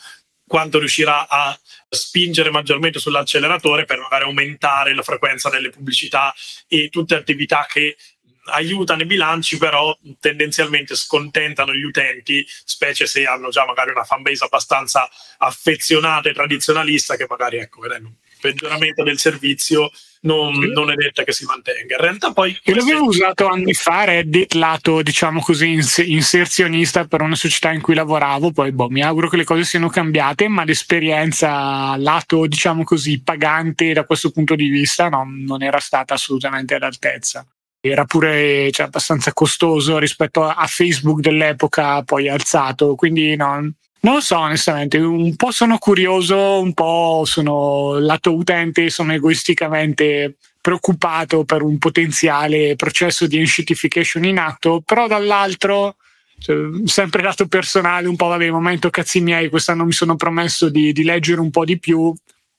quanto riuscirà a spingere maggiormente sull'acceleratore per magari aumentare la frequenza delle pubblicità e tutte attività che aiutano i bilanci, però tendenzialmente scontentano gli utenti, specie se hanno già magari una fanbase abbastanza affezionata e tradizionalista che magari ecco, vedendo peggioramento del servizio non, non, è detta che si mantenga. In realtà poi... Io l'avevo usato anni fa Reddit lato, diciamo così, inserzionista per una società in cui lavoravo, poi boh, mi auguro che le cose siano cambiate, ma l'esperienza lato, diciamo così, pagante da questo punto di vista no, non era stata assolutamente all'altezza. Era pure cioè, abbastanza costoso rispetto a Facebook dell'epoca, poi alzato, quindi no, non lo so, onestamente, un po' sono curioso, un po' sono lato utente, sono egoisticamente preoccupato per un potenziale processo di enshittification in atto, però dall'altro, cioè, sempre lato personale, un po' vabbè, momento cazzi miei, quest'anno mi sono promesso di, di leggere un po' di più,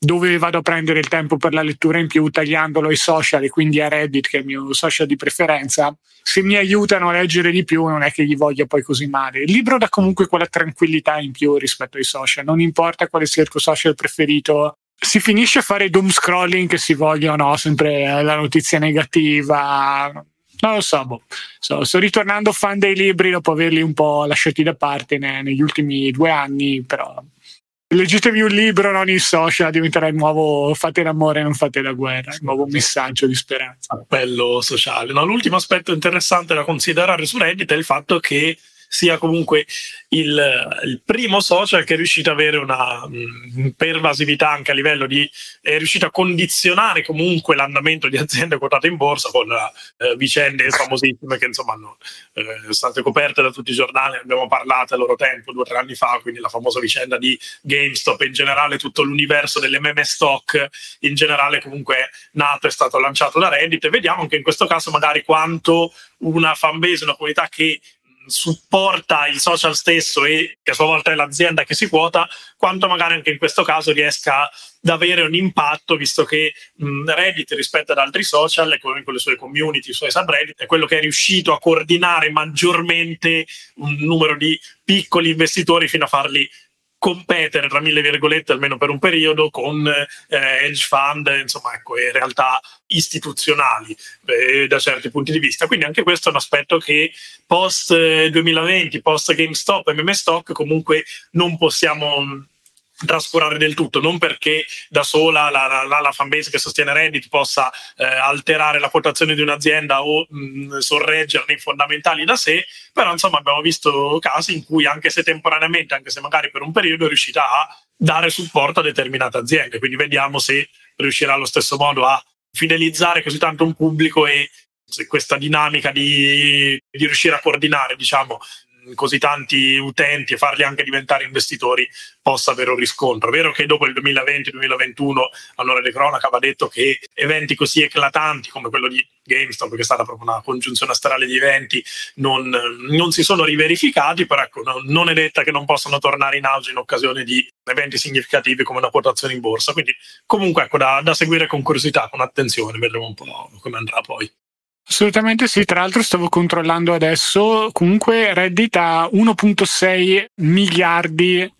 dove vado a prendere il tempo per la lettura in più tagliandolo ai social e quindi a Reddit che è il mio social di preferenza. Se mi aiutano a leggere di più non è che gli voglia poi così male. Il libro dà comunque quella tranquillità in più rispetto ai social non importa quale sia il tuo social preferito. Si finisce a fare doom scrolling che si voglia o no? Sempre la notizia negativa. Non lo so, boh. so, sto ritornando fan dei libri dopo averli un po' lasciati da parte ne, negli ultimi due anni, però leggetevi un libro, non in social, diventerà il nuovo fate l'amore, non fate la guerra, il nuovo messaggio di speranza. Appello sociale. No, l'ultimo aspetto interessante da considerare su Reddit è il fatto che sia comunque il, il, primo social che è riuscito ad avere una mh, pervasività anche a livello di è riuscito a condizionare comunque l'andamento di aziende quotate in borsa con eh, vicende famosissime che insomma hanno eh, state coperte da tutti i giornali. Abbiamo parlato a loro tempo due o tre anni fa quindi la famosa vicenda di GameStop in generale tutto l'universo delle meme stock in generale comunque è nato è stato lanciato da Reddit. E vediamo anche in questo caso magari quanto una fanbase una comunità che supporta il social stesso e che a sua volta è l'azienda che si quota, quanto magari anche in questo caso riesca ad avere un impatto, visto che mh, Reddit rispetto ad altri social, con le sue community, i suoi subreddit, è quello che è riuscito a coordinare maggiormente un numero di piccoli investitori fino a farli competere tra mille virgolette almeno per un periodo con eh, hedge fund insomma ecco e realtà istituzionali eh, da certi punti di vista. Quindi anche questo è un aspetto che post 2020 eh, post GameStop meme stock comunque non possiamo trascurare del tutto, non perché da sola la, la, la fanbase che sostiene Reddit possa eh, alterare la quotazione di un'azienda o mh, sorreggerne i fondamentali da sé, però insomma abbiamo visto casi in cui anche se temporaneamente, anche se magari per un periodo è riuscita a dare supporto a determinate aziende, quindi vediamo se riuscirà allo stesso modo a fidelizzare così tanto un pubblico e se questa dinamica di, di riuscire a coordinare diciamo, così tanti utenti e farli anche diventare investitori possa avere un riscontro. È vero che dopo il 2020-2021 allora De Cronaca aveva detto che eventi così eclatanti come quello di GameStop, che è stata proprio una congiunzione astrale di eventi, non, non si sono riverificati, però ecco, no, non è detta che non possano tornare in auge in occasione di eventi significativi come una quotazione in borsa. Quindi comunque ecco, da, da seguire con curiosità, con attenzione, vedremo un po' come andrà poi. Assolutamente sì, tra l'altro stavo controllando adesso, comunque Reddit ha 1.6 miliardi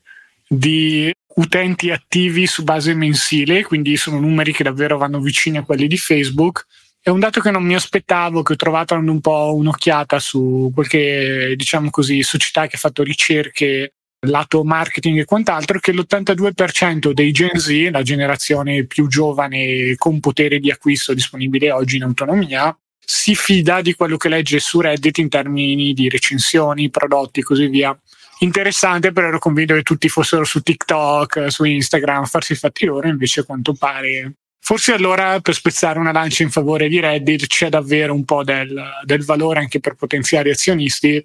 di utenti attivi su base mensile, quindi sono numeri che davvero vanno vicini a quelli di Facebook. È un dato che non mi aspettavo, che ho trovato dando un po' un'occhiata su qualche, diciamo così, società che ha fatto ricerche lato marketing e quant'altro, che l'82% dei Gen Z, la generazione più giovane con potere di acquisto disponibile oggi in autonomia, si fida di quello che legge su Reddit in termini di recensioni, prodotti e così via. Interessante, però ero convinto che tutti fossero su TikTok, su Instagram, a farsi fatti loro, invece a quanto pare. Forse allora per spezzare una lancia in favore di Reddit c'è davvero un po' del, del valore anche per potenziali azionisti.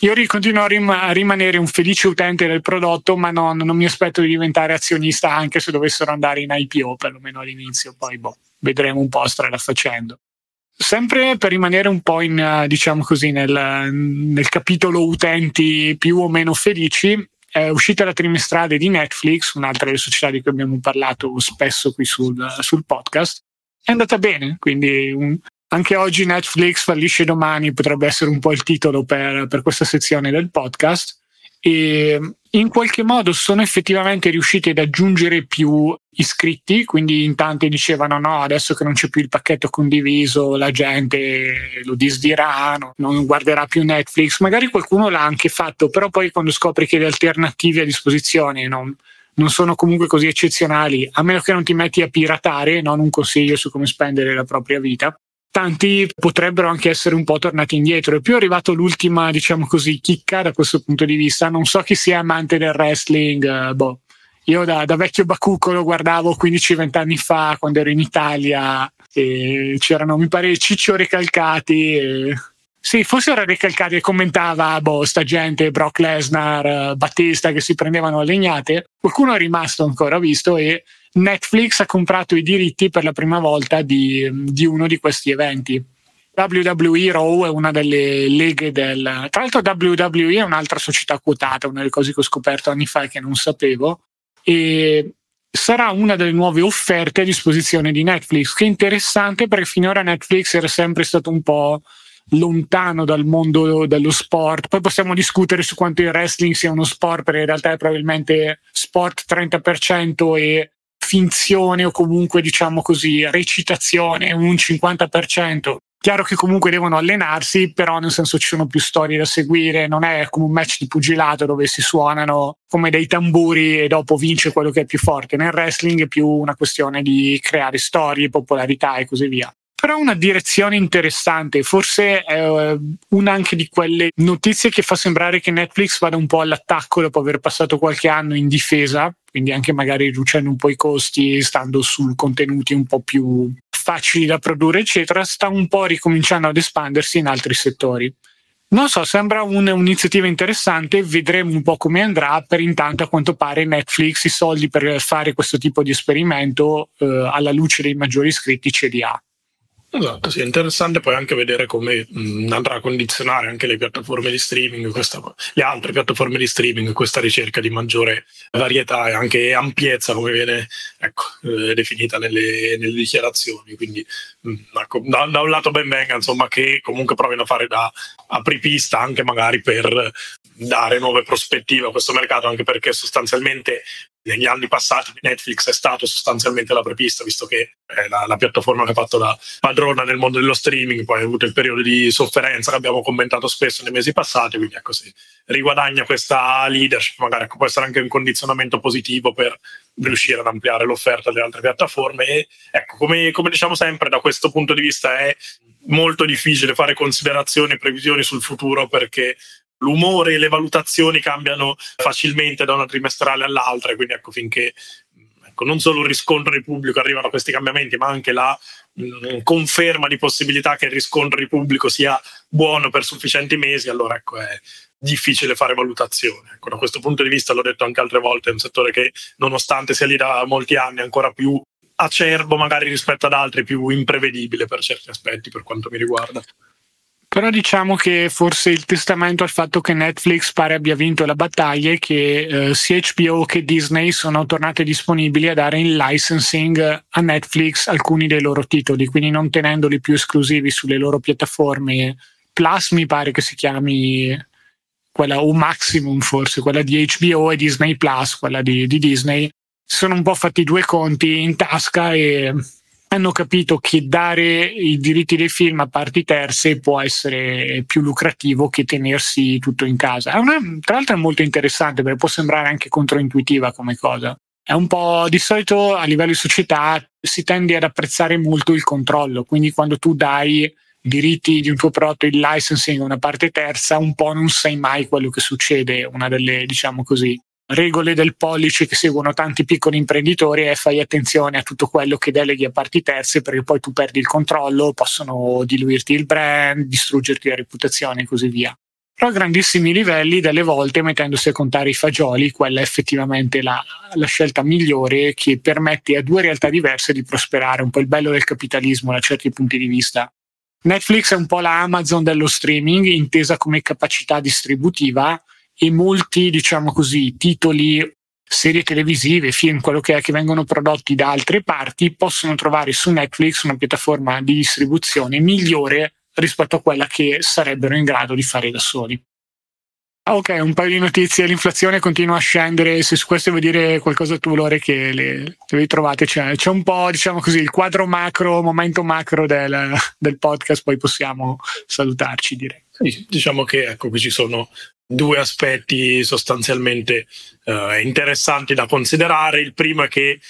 Io continuo a, rim- a, rimanere un felice utente del prodotto, ma non, non mi aspetto di diventare azionista anche se dovessero andare in IPO, perlomeno all'inizio. Poi boh, vedremo un po' strada facendo. Sempre per rimanere un po' in, eh, diciamo così, nel, nel capitolo utenti più o meno felici, è uscita la trimestrale di Netflix, un'altra delle società di cui abbiamo parlato spesso qui sul, sul podcast. È andata bene, quindi un, anche oggi Netflix fallisce domani, potrebbe essere un po' il titolo per, per questa sezione del podcast e in qualche modo sono effettivamente riusciti ad aggiungere più iscritti, quindi in tanti dicevano no, adesso che non c'è più il pacchetto condiviso, la gente lo disdirà, no, non guarderà più Netflix, magari qualcuno l'ha anche fatto, però poi quando scopri che le alternative a disposizione non, non sono comunque così eccezionali, a meno che non ti metti a piratare, non un consiglio su come spendere la propria vita, tanti potrebbero anche essere un po' tornati indietro. E più è arrivato l'ultima, diciamo così, chicca da questo punto di vista. Non so chi sia amante del wrestling, eh, boh. Io da, da vecchio bacucco lo guardavo 15-20 anni fa quando ero in Italia e c'erano, mi pare, Ciccio Recalcati. E... Sì, forse era Recalcati e commentava, boh, sta gente, Brock Lesnar, Battista che si prendevano a legnate. Qualcuno è rimasto ancora, visto, e Netflix ha comprato i diritti per la prima volta di, di uno di questi eventi. WWE Raw è una delle leghe del. Tra l'altro, WWE è un'altra società quotata, una delle cose che ho scoperto anni fa e che non sapevo. E sarà una delle nuove offerte a disposizione di Netflix, che è interessante perché finora Netflix era sempre stato un po' lontano dal mondo dello sport. Poi possiamo discutere su quanto il wrestling sia uno sport, perché in realtà è probabilmente sport 30% e finzione o comunque diciamo così recitazione un 50%. Chiaro che comunque devono allenarsi, però nel senso ci sono più storie da seguire, non è come un match di pugilato dove si suonano come dei tamburi e dopo vince quello che è più forte. Nel wrestling è più una questione di creare storie, popolarità e così via però una direzione interessante, forse è eh, una anche di quelle notizie che fa sembrare che Netflix vada un po' all'attacco dopo aver passato qualche anno in difesa, quindi anche magari riducendo un po' i costi, stando su contenuti un po' più facili da produrre, eccetera, sta un po' ricominciando ad espandersi in altri settori. Non so, sembra un, un'iniziativa interessante, vedremo un po' come andrà, per intanto a quanto pare Netflix i soldi per fare questo tipo di esperimento eh, alla luce dei maggiori iscritti ce li ha. Esatto, sì, è interessante poi anche vedere come mh, andrà a condizionare anche le piattaforme di streaming, questa, le altre piattaforme di streaming, questa ricerca di maggiore varietà e anche ampiezza, come viene ecco, eh, definita nelle, nelle, dichiarazioni. Quindi, mh, ecco, da, da, un lato ben venga, insomma, che comunque provino a fare da apripista anche magari per dare nuove prospettive a questo mercato, anche perché sostanzialmente negli anni passati Netflix è stato sostanzialmente la prepista, visto che è la, la, piattaforma che ha fatto da padrona nel mondo dello streaming, poi ha avuto il periodo di sofferenza che abbiamo commentato spesso nei mesi passati, quindi ecco si riguadagna questa leadership, magari ecco, può essere anche un condizionamento positivo per riuscire ad ampliare l'offerta delle altre piattaforme e ecco, come, come diciamo sempre, da questo punto di vista è molto difficile fare considerazioni e previsioni sul futuro perché l'umore e le valutazioni cambiano facilmente da una trimestrale all'altra, quindi ecco finché ecco, non solo il riscontro di pubblico arrivano a questi cambiamenti, ma anche la mh, mm, conferma di possibilità che il riscontro di pubblico sia buono per sufficienti mesi, allora ecco è difficile fare valutazione. Ecco, da questo punto di vista, l'ho detto anche altre volte, è un settore che nonostante sia lì da molti anni è ancora più acerbo magari rispetto ad altri, più imprevedibile per certi aspetti per quanto mi riguarda. Però diciamo che forse il testamento al fatto che Netflix pare abbia vinto la battaglia è che eh, sia HBO che Disney sono tornate disponibili a dare in licensing a Netflix alcuni dei loro titoli, quindi non tenendoli più esclusivi sulle loro piattaforme. Plus mi pare che si chiami quella o Maximum forse, quella di HBO e Disney Plus, quella di, di Disney. Sono un po' fatti due conti in tasca e hanno capito che dare i diritti dei film a parti terze può essere più lucrativo che tenersi tutto in casa. Una, tra l'altro è molto interessante perché può sembrare anche controintuitiva come cosa. È un po' di solito a livello di società si tende ad apprezzare molto il controllo, quindi quando tu dai diritti di un tuo prodotto in licensing a una parte terza, un po' non sai mai quello che succede, una delle, diciamo così, regole del pollice che seguono tanti piccoli imprenditori è fai attenzione a tutto quello che deleghi a parti terze perché poi tu perdi il controllo, possono diluirti il brand, distruggerti la reputazione e così via. Però a grandissimi livelli, delle volte mettendosi a contare i fagioli, quella è effettivamente la, la scelta migliore che permette a due realtà diverse di prosperare, un po' il bello del capitalismo da certi punti di vista. Netflix è un po' la Amazon dello streaming, intesa come capacità distributiva, e molti, diciamo così, titoli, serie televisive, film, quello che è, che vengono prodotti da altre parti, possono trovare su Netflix una piattaforma di distribuzione migliore rispetto a quella che sarebbero in grado di fare da soli. Ah, ok, un paio di notizie. L'inflazione continua a scendere. Se su questo vuoi dire qualcosa tu, Lore, che le, le trovate, c'è, c'è, un po', diciamo così, il quadro macro, momento macro del, del podcast, poi possiamo salutarci, direi. Sì, diciamo che ecco, qui ci sono due aspetti sostanzialmente eh, interessanti da considerare. Il primo è che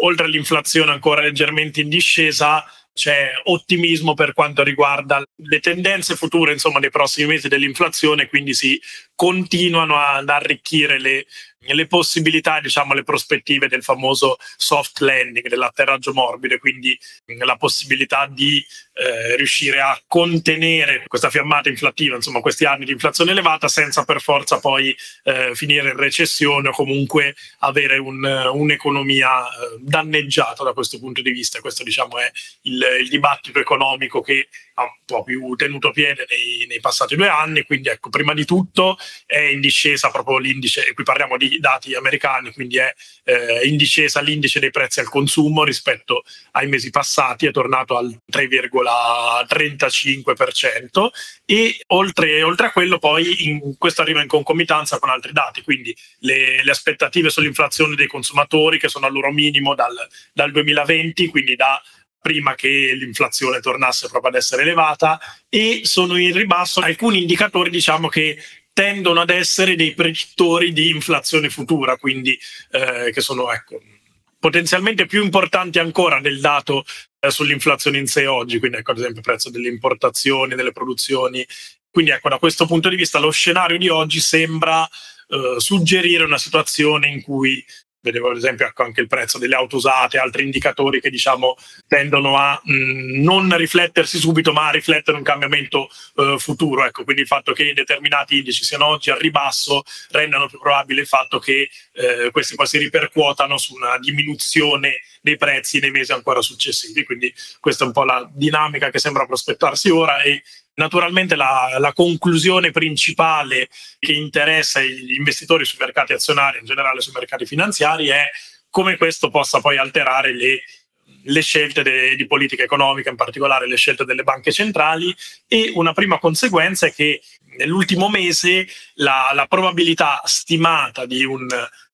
oltre all'inflazione ancora leggermente in discesa, c'è ottimismo per quanto riguarda le tendenze future, insomma, nei prossimi mesi dell'inflazione, quindi si continuano ad arricchire le, le possibilità, diciamo, le prospettive del famoso soft landing, dell'atterraggio morbido, quindi la possibilità di eh, riuscire a contenere questa fiammata inflattiva, insomma questi anni di inflazione elevata senza per forza poi eh, finire in recessione o comunque avere un, un'economia eh, danneggiata da questo punto di vista. Questo diciamo è il, il dibattito economico che ha un po' più tenuto piede nei, nei, passati due anni, quindi ecco, prima di tutto è in discesa proprio l'indice, e qui parliamo di dati, americani, quindi è eh, in discesa l'indice dei prezzi al consumo rispetto ai mesi passati, è tornato al 3,35% e oltre, oltre a quello poi in, questo arriva in concomitanza con altri dati, quindi le, le, aspettative sull'inflazione dei consumatori che sono al loro minimo dal, dal 2020, quindi da prima che l'inflazione tornasse proprio ad essere elevata e sono in ribasso. Alcuni indicatori diciamo che tendono ad essere dei predittori di inflazione futura, quindi eh, che sono ecco, potenzialmente più importanti ancora del dato eh, sull'inflazione in sé oggi, quindi ecco ad esempio il prezzo delle importazioni, delle produzioni. Quindi ecco da questo punto di vista lo scenario di oggi sembra eh, suggerire una situazione in cui vedevo ad esempio ecco, anche il prezzo delle auto usate, altri indicatori che diciamo tendono a mh, mm, non riflettersi subito ma a riflettere un cambiamento uh, futuro. Ecco, quindi il fatto che determinati indici siano oggi al ribasso rendano più probabile il fatto che uh, questi poi si ripercuotano su una diminuzione dei prezzi nei mesi ancora successivi. Quindi questa è un po' la dinamica che sembra prospettarsi ora e Naturalmente la, la, conclusione principale che interessa gli investitori sui mercati azionari, in generale sui mercati finanziari, è come questo possa poi alterare le, le scelte de, di politica economica, in particolare le scelte delle banche centrali e una prima conseguenza è che nell'ultimo mese la, la probabilità stimata di un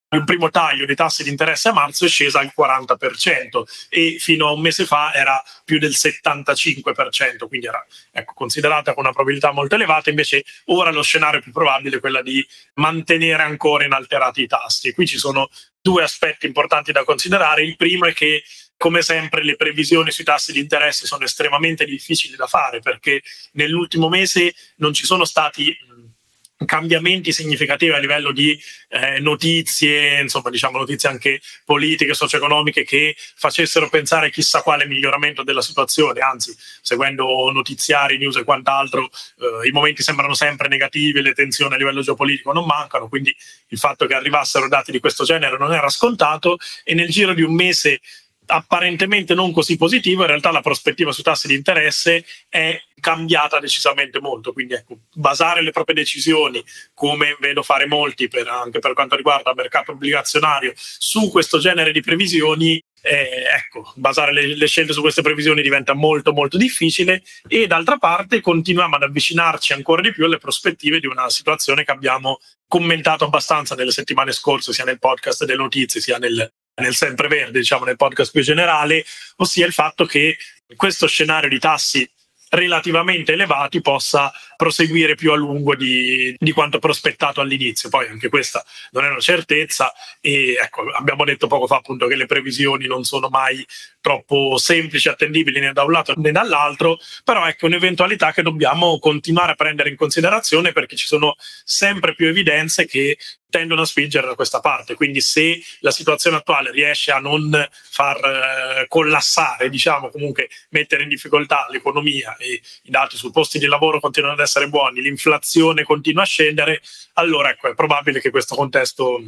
un primo taglio dei tassi di interesse a marzo è scesa al 40% e fino a un mese fa era più del 75%, quindi era ecco, considerata con una probabilità molto elevata, invece ora lo scenario più probabile è quello di mantenere ancora inalterati i tassi. Qui ci sono due aspetti importanti da considerare. Il primo è che come sempre le previsioni sui tassi di interesse sono estremamente difficili da fare perché nell'ultimo mese non ci sono stati cambiamenti significativi a livello di eh, notizie, insomma, diciamo notizie anche politiche, socio-economiche che facessero pensare chissà quale miglioramento della situazione, anzi, seguendo notiziari, news e quant'altro, eh, i momenti sembrano sempre negativi, le tensioni a livello geopolitico non mancano, quindi il fatto che arrivassero dati di questo genere non era scontato e nel giro di un mese apparentemente non così positivo, in realtà la prospettiva sui tassi di interesse è cambiata decisamente molto. Quindi ecco, basare le proprie decisioni, come vedo fare molti per, anche per quanto riguarda il mercato obbligazionario, su questo genere di previsioni eh, ecco, basare le, le, scelte su queste previsioni diventa molto molto difficile e d'altra parte continuiamo ad avvicinarci ancora di più alle prospettive di una situazione che abbiamo commentato abbastanza nelle settimane scorse sia nel podcast delle notizie sia nel, nel sempreverde, diciamo nel podcast più generale, ossia il fatto che questo scenario di tassi relativamente elevati possa proseguire più a lungo di, di, quanto prospettato all'inizio. Poi anche questa non è una certezza e ecco, abbiamo detto poco fa appunto che le previsioni non sono mai troppo semplici, attendibili né da un lato né dall'altro, però ecco un'eventualità che dobbiamo continuare a prendere in considerazione perché ci sono sempre più evidenze che tendono a spingere da questa parte. Quindi se la situazione attuale riesce a non far eh, collassare, diciamo comunque mettere in difficoltà l'economia e i dati sul posti di lavoro continuano ad essere buoni, l'inflazione continua a scendere, allora ecco, è probabile che questo contesto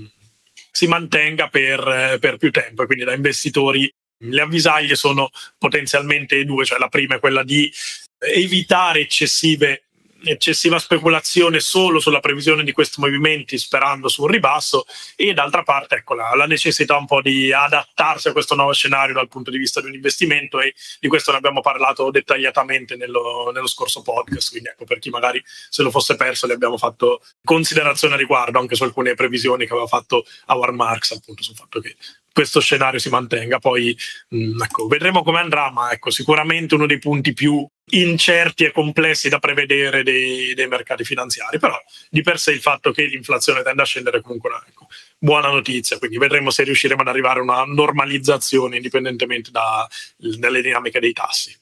si mantenga per, eh, per più tempo quindi da investitori le avvisaglie sono potenzialmente due, cioè la prima è quella di evitare eccessive eccessiva speculazione solo sulla previsione di questi movimenti sperando su un ribasso e d'altra parte ecco, la, la, necessità un po' di adattarsi a questo nuovo scenario dal punto di vista di un investimento e di questo ne abbiamo parlato dettagliatamente nello, nello scorso podcast quindi ecco per chi magari se lo fosse perso le abbiamo fatto considerazione a riguardo anche su alcune previsioni che aveva fatto Howard Marks appunto sul fatto che questo scenario si mantenga. Poi mm, ecco, vedremo come andrà, ma ecco, sicuramente uno dei punti più incerti e complessi da prevedere dei, dei, mercati finanziari, però di per sé il fatto che l'inflazione tende a scendere è comunque una ecco, buona notizia, quindi vedremo se riusciremo ad arrivare a una normalizzazione indipendentemente da, dalle dinamiche dei tassi.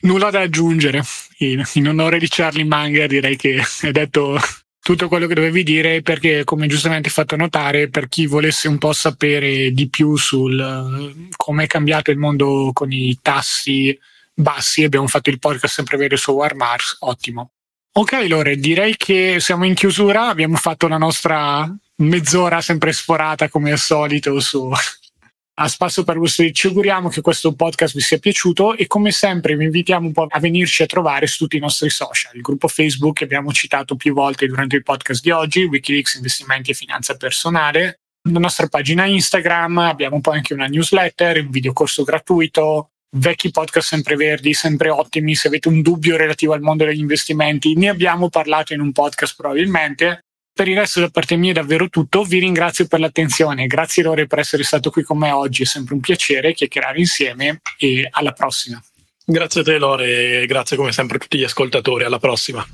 Nulla da aggiungere, in, in onore di Charlie Munger direi che hai detto tutto quello che dovevi dire perché come giustamente hai fatto notare per chi volesse un po' sapere di più sul come è cambiato il mondo con i tassi bassi abbiamo fatto il podcast sempre vero su War Mars ottimo. Ok Lore direi che siamo in chiusura abbiamo fatto la nostra mezz'ora sempre sforata come al solito su a spasso per vostri ci auguriamo che questo podcast vi sia piaciuto e come sempre vi invitiamo un po' a venirci a trovare su tutti i nostri social, il gruppo Facebook che abbiamo citato più volte durante il podcast di oggi, Wikileaks Investimenti e Finanza Personale, la nostra pagina Instagram, abbiamo poi anche una newsletter, un videocorso gratuito, vecchi podcast sempre verdi, sempre ottimi, se avete un dubbio relativo al mondo degli investimenti, ne abbiamo parlato in un podcast probabilmente. Per il resto da parte mia è davvero tutto, vi ringrazio per l'attenzione, grazie Lore per essere stato qui con me oggi, è sempre un piacere chiacchierare insieme e alla prossima. Grazie a te Lore e grazie come sempre a tutti gli ascoltatori, alla prossima.